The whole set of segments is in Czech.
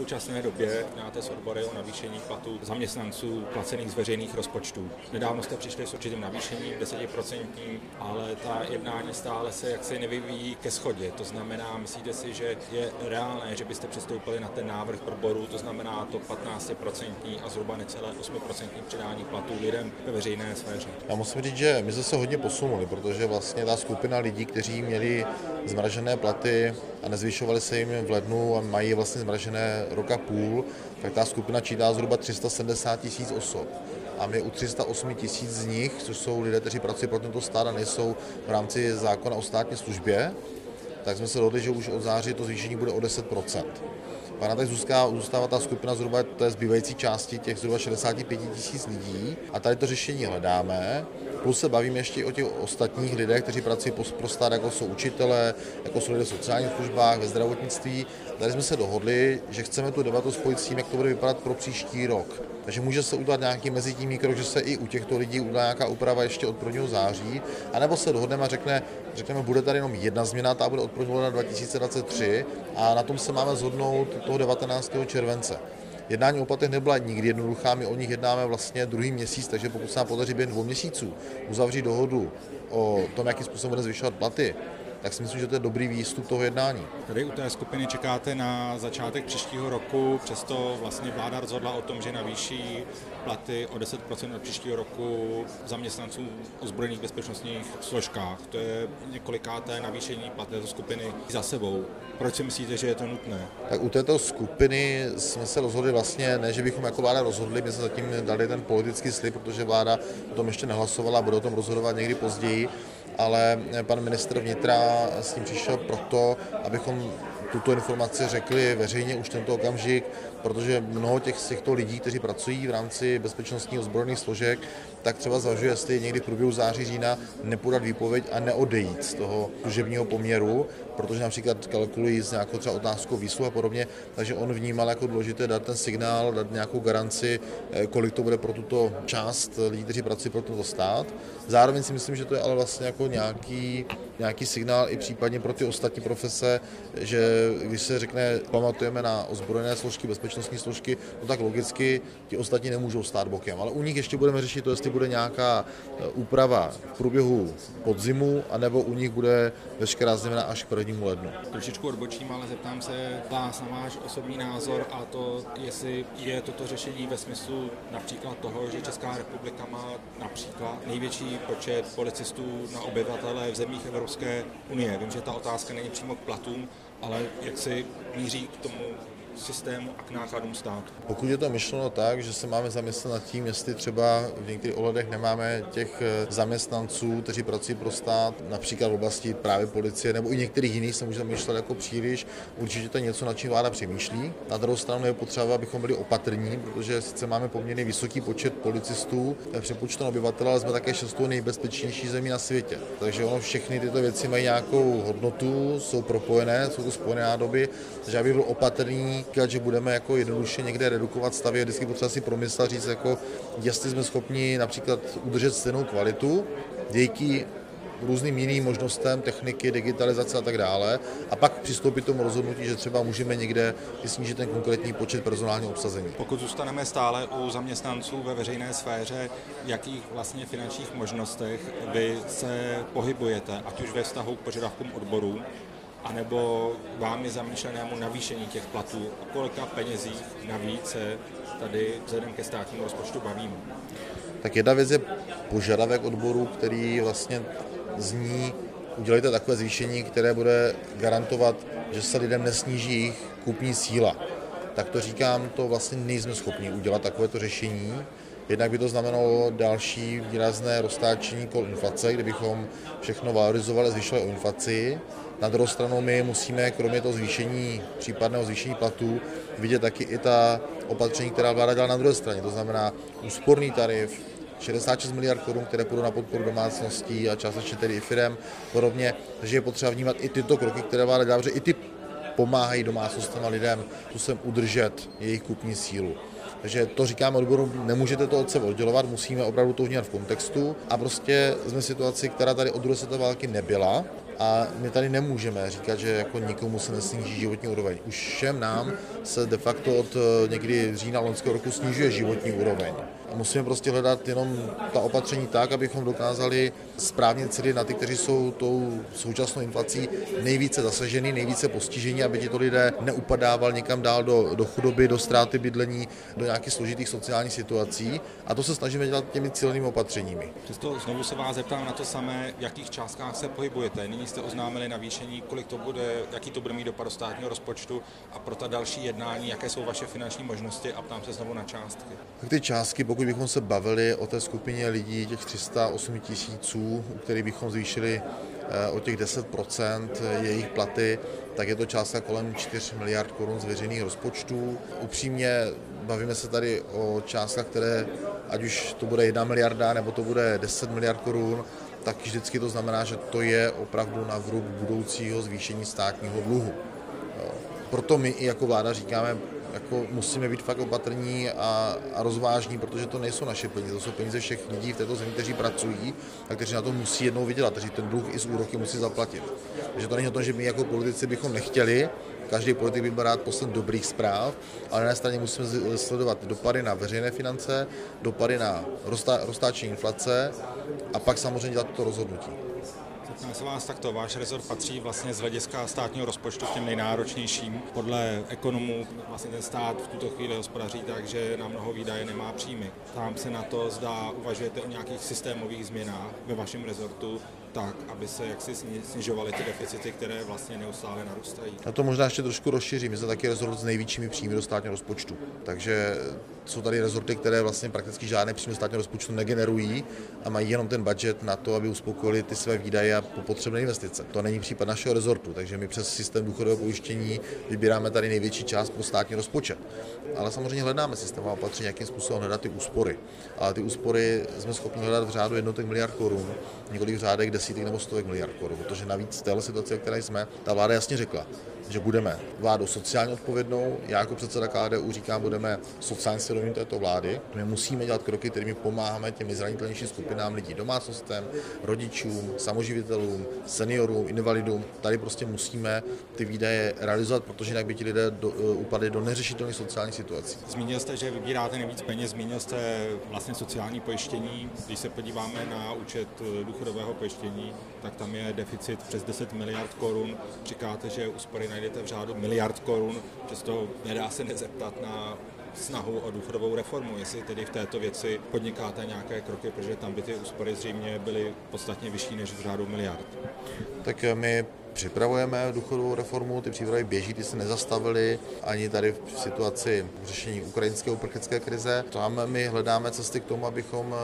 současné době máte s odbory o navýšení platů zaměstnanců placených z veřejných rozpočtů. Nedávno jste přišli s určitým navýšením 10%, ale ta jednání stále se jaksi nevyvíjí ke schodě. To znamená, myslíte si, že je reálné, že byste přistoupili na ten návrh odboru, to znamená to 15% a zhruba necelé 8% přidání platů lidem ve veřejné sféře? Já musím říct, že my jsme se hodně posunuli, protože vlastně ta skupina lidí, kteří měli zmražené platy a nezvyšovaly se jim v lednu a mají vlastně zmražené roka půl, tak ta skupina čítá zhruba 370 tisíc osob. A my u 308 tisíc z nich, což jsou lidé, kteří pracují pro tento stát a nejsou v rámci zákona o státní službě, tak jsme se dohodli, že už od září to zvýšení bude o 10% Pana tak zůstává, zůstává ta skupina zhruba té zbývající části těch zhruba 65 tisíc lidí a tady to řešení hledáme. Plus se bavíme ještě o těch ostatních lidech, kteří pracují pro stát, jako jsou učitelé, jako jsou lidé v sociálních službách, ve zdravotnictví. Tady jsme se dohodli, že chceme tu debatu spojit s tím, jak to bude vypadat pro příští rok. Takže může se udělat nějaký mezitímní krok, že se i u těchto lidí udělá nějaká úprava ještě od 1. září, anebo se dohodneme a řekne, řekneme, bude tady jenom jedna změna, ta bude od 1. 2023 a na tom se máme zhodnout toho 19. července. Jednání o platech nebyla nikdy jednoduchá, my o nich jednáme vlastně druhý měsíc, takže pokud se nám podaří během dvou měsíců uzavřít dohodu o tom, jakým způsobem bude zvyšovat platy, tak si myslím, že to je dobrý výstup toho jednání. Tady u té skupiny čekáte na začátek příštího roku, přesto vlastně vláda rozhodla o tom, že navýší platy o 10% od příštího roku zaměstnanců ozbrojených bezpečnostních složkách. To je několikáté navýšení platy této skupiny za sebou. Proč si myslíte, že je to nutné? Tak u této skupiny jsme se rozhodli vlastně, ne, že bychom jako vláda rozhodli, my jsme zatím dali ten politický slib, protože vláda o tom ještě nehlasovala, bude o tom rozhodovat někdy později ale pan ministr vnitra s tím přišel proto, abychom tuto informaci řekli veřejně už tento okamžik, protože mnoho těch, z těchto lidí, kteří pracují v rámci bezpečnostních ozbrojených složek, tak třeba zvažuje, jestli někdy v průběhu září, října nepodat výpověď a neodejít z toho služebního poměru, protože například kalkulují s nějakou třeba otázkou výsluh a podobně, takže on vnímal jako důležité dát ten signál, dát nějakou garanci, eh, kolik to bude pro tuto část lidí, kteří pracují pro tento stát. Zároveň si myslím, že to je ale vlastně jako nějaký, nějaký signál i případně pro ty ostatní profese, že když se řekne, pamatujeme na ozbrojené složky, bezpečnostní složky, no tak logicky ti ostatní nemůžou stát bokem. Ale u nich ještě budeme řešit to, jestli bude nějaká eh, úprava v průběhu podzimu, anebo u nich bude veškerá změna až k 1. lednu. Trošičku odbočím, ale zeptám se vás na váš osobní názor a to, jestli je toto řešení ve smyslu například toho, že Česká republika má například největší počet policistů na obyvatele v zemích Evropské unie. Vím, že ta otázka není přímo k platům, ale jak si míří k tomu systému a k nákladům státu. Pokud je to myšleno tak, že se máme zamyslet nad tím, jestli třeba v některých ohledech nemáme těch eh, zaměstnanců, kteří pracují pro stát, například v oblasti právě policie nebo i některých jiných se může zamýšlet jako příliš, určitě to je něco, na čím vláda přemýšlí. Na druhou stranu je potřeba, abychom byli opatrní, protože sice máme poměrně vysoký počet policistů přepočtu obyvatel, ale jsme také šestou nejbezpečnější zemí na světě. Takže ono všechny tyto věci mají nějakou hodnotu, jsou propojené, jsou to spojené nádoby, takže já bych byl opatrný říkat, že budeme jako jednoduše někde redukovat stavy, je vždycky potřeba si promyslet, říct, jako, jestli jsme schopni například udržet stejnou kvalitu díky různým jiným možnostem techniky, digitalizace a tak dále a pak přistoupit k tomu rozhodnutí, že třeba můžeme někde snížit ten konkrétní počet personálního obsazení. Pokud zůstaneme stále u zaměstnanců ve veřejné sféře, jakých vlastně finančních možnostech vy se pohybujete, ať už ve vztahu k požadavkům odborů, anebo vámi zamýšlenému navýšení těch platů, o kolika penězích navíc se tady vzhledem ke státnímu rozpočtu bavíme? Tak jedna věc je požadavek odboru, který vlastně zní, udělejte takové zvýšení, které bude garantovat, že se lidem nesníží jejich kupní síla. Tak to říkám, to vlastně nejsme schopni udělat takovéto řešení. Jednak by to znamenalo další výrazné roztáčení kol inflace, kdybychom všechno valorizovali, zvyšovali o inflaci. Na druhou stranu my musíme, kromě toho zvýšení, případného zvýšení platů, vidět taky i ta opatření, která vláda dělá na druhé straně. To znamená úsporný tarif, 66 miliard korun, které půjdou na podporu domácností a částečně tedy i firm podobně. Takže je potřeba vnímat i tyto kroky, které vláda dělá, protože i ty pomáhají domácnostem a lidem způsobem udržet jejich kupní sílu. Takže to říkáme odboru, nemůžete to od sebe oddělovat, musíme opravdu to vnímat v kontextu a prostě jsme v situaci, která tady od druhé světové války nebyla a my tady nemůžeme říkat, že jako nikomu se nesníží životní úroveň. Už všem nám se de facto od eh, někdy října loňského roku snižuje životní úroveň. A musíme prostě hledat jenom ta opatření tak, abychom dokázali správně cílit na ty, kteří jsou tou současnou inflací nejvíce zasaženi, nejvíce postiženi, aby tito lidé neupadával někam dál do, do chudoby, do ztráty bydlení, do nějakých složitých sociálních situací. A to se snažíme dělat těmi cílenými opatřeními. Přesto znovu se vás zeptám na to samé, v jakých částkách se pohybujete. Nyní jste oznámili navýšení, kolik to bude, jaký to bude mít dopad do státního rozpočtu a pro ta další jednání, jaké jsou vaše finanční možnosti a ptám se znovu na částky. Tak ty částky, pokud bychom se bavili o té skupině lidí, těch 308 tisíců, u kterých bychom zvýšili eh, o těch 10% jejich platy, tak je to částka kolem 4 miliard korun z veřejných rozpočtů. Upřímně bavíme se tady o částkách, které, ať už to bude 1 miliarda nebo to bude 10 miliard korun, tak vždycky to znamená, že to je opravdu na vrub budoucího zvýšení státního dluhu. Proto my i jako vláda říkáme, jako musíme být fakt opatrní a, a rozvážní, protože to nejsou naše peníze, to jsou peníze všech lidí v této zemi, kteří pracují a kteří na to musí jednou vydělat, kteří ten dluh i z úroky musí zaplatit. Takže to není o tom, že my jako politici bychom nechtěli, každý politik by byl rád poslen dobrých zpráv, ale na straně musíme sledovat dopady na veřejné finance, dopady na roztáčení inflace a pak samozřejmě dělat to rozhodnutí. Zeptám se vás takto. Váš rezort patří vlastně z hlediska státního rozpočtu k těm nejnáročnějším. Podle ekonomů vlastně ten stát v tuto chvíli hospodaří tak, že na mnoho výdaje nemá příjmy. Tam se na to, zda uvažujete o nějakých systémových změnách ve vašem rezortu, tak, aby se jaksi snižovaly ty deficity, které vlastně neustále narůstají. A to možná ještě trošku rozšířím. My jsme taky rezort s největšími příjmy do státního rozpočtu. Takže jsou tady rezorty, které vlastně prakticky žádné příjmy státního rozpočtu negenerují a mají jenom ten budget na to, aby uspokojili ty své výdaje a potřebné investice. To není případ našeho rezortu, takže my přes systém důchodového pojištění vybíráme tady největší část pro státní rozpočet. Ale samozřejmě hledáme systémová opatření, jakým způsobem hledat ty úspory. Ale ty úspory jsme schopni hledat v řádu jednotek miliard korun, několik v řádech desítek nebo stovek miliard korun, protože navíc v této situaci, které jsme, ta vláda jasně řekla, že budeme vládou sociálně odpovědnou. Já jako předseda KDU říkám, budeme sociálně svědomí této vlády. My musíme dělat kroky, kterými pomáháme těm zranitelnějším skupinám lidí, domácnostem, rodičům, samoživitelům, seniorům, invalidům. Tady prostě musíme ty výdaje realizovat, protože jinak by ti lidé do, uh, upadli do neřešitelných sociálních situací. Zmínil jste, že vybíráte nejvíc peněz, zmínil jste vlastně sociální pojištění. Když se podíváme na účet eh, důchodového pojištění, tak tam je deficit přes 10 miliard korun. Říkáte, že úspory na najdete v řádu miliard korun, přesto nedá se nezeptat na snahu o důchodovou reformu, jestli tedy v této věci podnikáte nějaké kroky, protože tam by ty úspory zřejmě byly podstatně vyšší než v řádu miliard. Tak my připravujeme důchodovou reformu, ty přípravy běží, ty se nezastavily ani tady v situaci řešení ukrajinské uprchlické krize. Tam my hledáme cesty k tomu, abychom,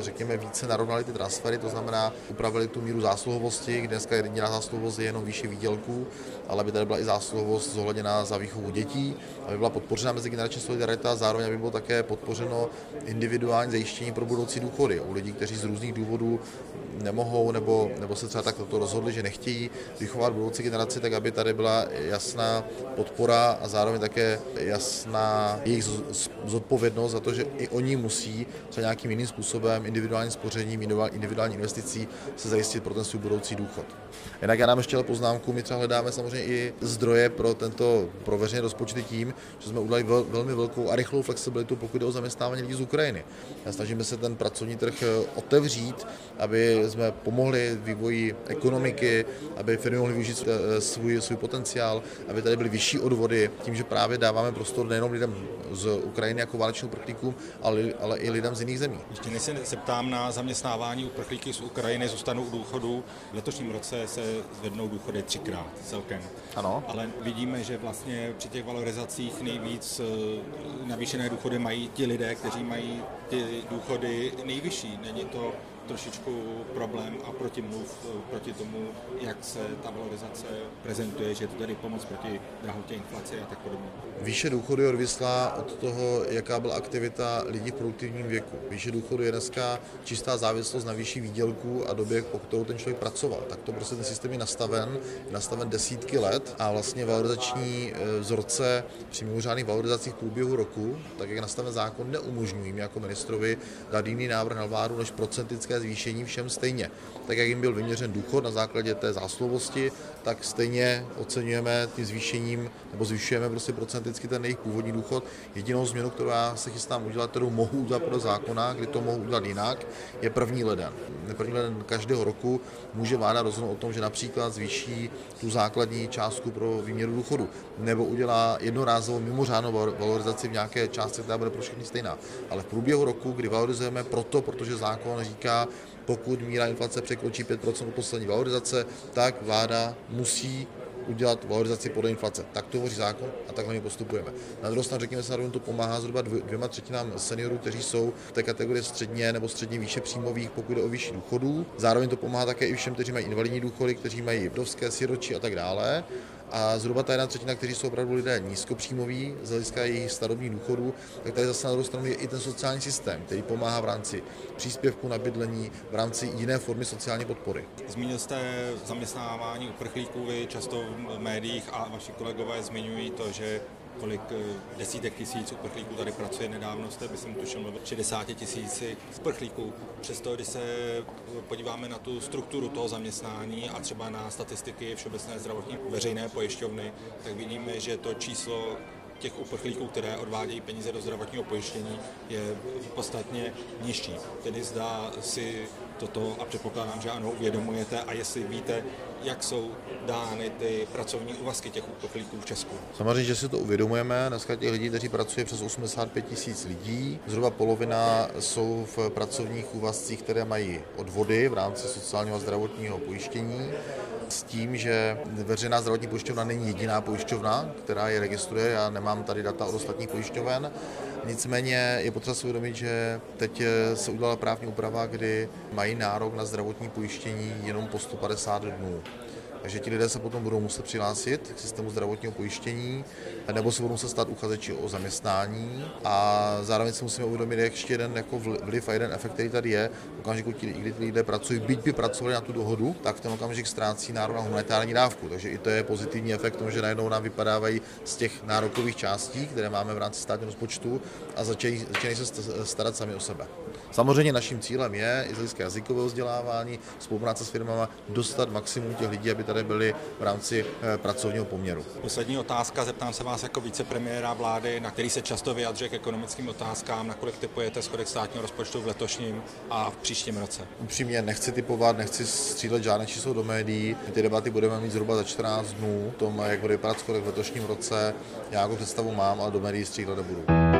řekněme, více narovnali ty transfery, to znamená upravili tu míru zásluhovosti, kde dneska jediná zásluhovost je jenom výše výdělků, ale aby tady byla i zásluhovost zohledněná za výchovu dětí, aby byla podpořena mezigenerační solidarita, zároveň aby bylo také podpořeno individuální zajištění pro budoucí důchody u lidí, kteří z různých důvodů nemohou nebo, nebo se třeba tak to rozhodli, že nechtějí vychovat budoucí generaci, tak aby tady byla jasná podpora a zároveň také jasná jejich zodpovědnost za to, že i oni musí třeba nějakým jiným způsobem, individuálním spořením, individuální investicí se zajistit pro ten svůj budoucí důchod. Jinak já nám ještě poznámku, my třeba hledáme samozřejmě i zdroje pro tento pro veřejné rozpočty tím, že jsme udělali vel, velmi velkou a rychlou flexibilitu, pokud jde o zaměstnávání lidí z Ukrajiny. A snažíme se ten pracovní trh eh, otevřít, aby jsme pomohli vývoji ekonomiky, aby firmy mohly využít eh, svůj, svůj potenciál, aby tady byly vyšší odvody, tím, že právě dáváme prostor nejenom lidem z Ukrajiny jako válečným uprchlíkům, ale, ale i lidem z jiných zemí. Ještě než se zeptám na zaměstnávání uprchlíků z Ukrajiny, zůstanou u důchodu. V letošním roce se zvednou důchody třikrát celkem. Ano. Ale vidíme, že vlastně při těch valorizacích nejvíc eh, navýšené důchody mají ti lidé, kteří mají ty důchody nejvyšší. Není to trošičku problém a protimluv proti tomu, jak se ta valorizace prezentuje, že je to tady pomoc proti drahotě inflace a tak podobně. Výše důchodu je odvislá od toho, jaká byla aktivita lidí v produktivním věku. Výše důchodu je dneska čistá závislost na výši výdělku a době, po kterou ten člověk pracoval. Tak to prostě ten systém je nastaven, je nastaven desítky let a vlastně valorizační e, vzorce při mimořádných valorizacích průběhu roku, tak jak nastaven zákon, neumožňují jako ministrovi dát jiný návrh na vládu než procentické zvýšení všem stejně. Tak jak jim byl vyměřen důchod na základě té zásluhovosti, tak stejně oceňujeme tím zvýšením nebo zvyšujeme prostě procenticky ten jejich původní důchod. Jedinou změnu, kterou já se chystám udělat, kterou mohu udělat podle zákona, kdy to mohu udělat jinak, je první leden. První leden každého roku může vláda rozhodnout o tom, že například zvýší tu základní částku pro výměru důchodu nebo udělá jednorázovou mimořádnou valorizaci v nějaké částce, která bude pro všechny stejná. Ale v průběhu roku, kdy valorizujeme proto, protože zákon říká, pokud míra inflace překročí 5% od poslední valorizace, tak vláda musí udělat valorizaci podle inflace. Tak to hovoří zákon a takhle my postupujeme. Na druhou stranu řekněme se, to pomáhá zhruba dvěma třetinám seniorů, kteří jsou v té kategorii středně nebo středně výše příjmových, pokud jde o vyšší důchodů. Zároveň to pomáhá také i všem, kteří mají invalidní důchody, kteří mají vdovské, siročí a tak dále a zhruba ta jedna třetina, kteří jsou opravdu lidé nízkopříjmoví z hlediska jejich starobních důchodů, tak tady zase na druhou stranu je i ten sociální systém, který pomáhá v rámci příspěvku na bydlení, v rámci jiné formy sociální podpory. Zmínil jste zaměstnávání uprchlíků, vy často v médiích a vaši kolegové zmiňují to, že kolik eh, desítek tisíc uprchlíků tady pracuje. Nedávno jste, myslím, tušil mluvit 60 tisíci uprchlíků. Přesto, když se podíváme na tu strukturu toho zaměstnání a třeba na statistiky Všeobecné zdravotní veřejné pojišťovny, tak vidíme, že to číslo těch uprchlíků, které odvádějí peníze do zdravotního pojištění, je podstatně nižší. Tedy zdá si toto, a předpokládám, že ano, uvědomujete, a jestli víte, jak jsou dány ty pracovní úvazky těch uprchlíků v Česku. Samozřejmě, že si to uvědomujeme. Dneska těch lidí, kteří pracují přes 85 tisíc lidí, zhruba polovina jsou v pracovních úvazcích, které mají odvody v rámci sociálního a zdravotního pojištění s tím, že veřejná zdravotní pojišťovna není jediná pojišťovna, která je registruje. Já nemám tady data od ostatních pojišťoven. Nicméně je potřeba si uvědomit, že teď se udělala právní úprava, kdy mají nárok na zdravotní pojištění jenom po 150 dnů. Takže ti lidé se potom budou muset přihlásit k systému zdravotního pojištění nebo se budou muset stát uchazeči o zaměstnání a zároveň si musíme uvědomit ještě jeden jako vliv a jeden efekt, který tady je. V okamžiku, kdy ty lidé pracují, byť by pracovali na tu dohodu, tak v ten okamžik ztrácí nárok na humanitární dávku. Takže i to je pozitivní efekt tomu, že najednou nám vypadávají z těch nárokových částí, které máme v rámci státního rozpočtu a začínají se starat sami o sebe. Samozřejmě naším cílem je i z hlediska jazykového vzdělávání, spolupráce s firmama, dostat maximum těch lidí, aby tady byli v rámci eh, pracovního poměru. Poslední otázka, zeptám se vás jako vicepremiéra vlády, na který se často vyjadřuje k ekonomickým otázkám, nakolik typujete schodek státního rozpočtu v letošním a v příštím roce? Upřímně nechci typovat, nechci střílet žádné číslo do médií. Ty debaty budeme mít zhruba za 14 dnů, tom, jak bude vypadat schodek v letošním roce. Já jako představu mám, ale do médií střílet nebudu.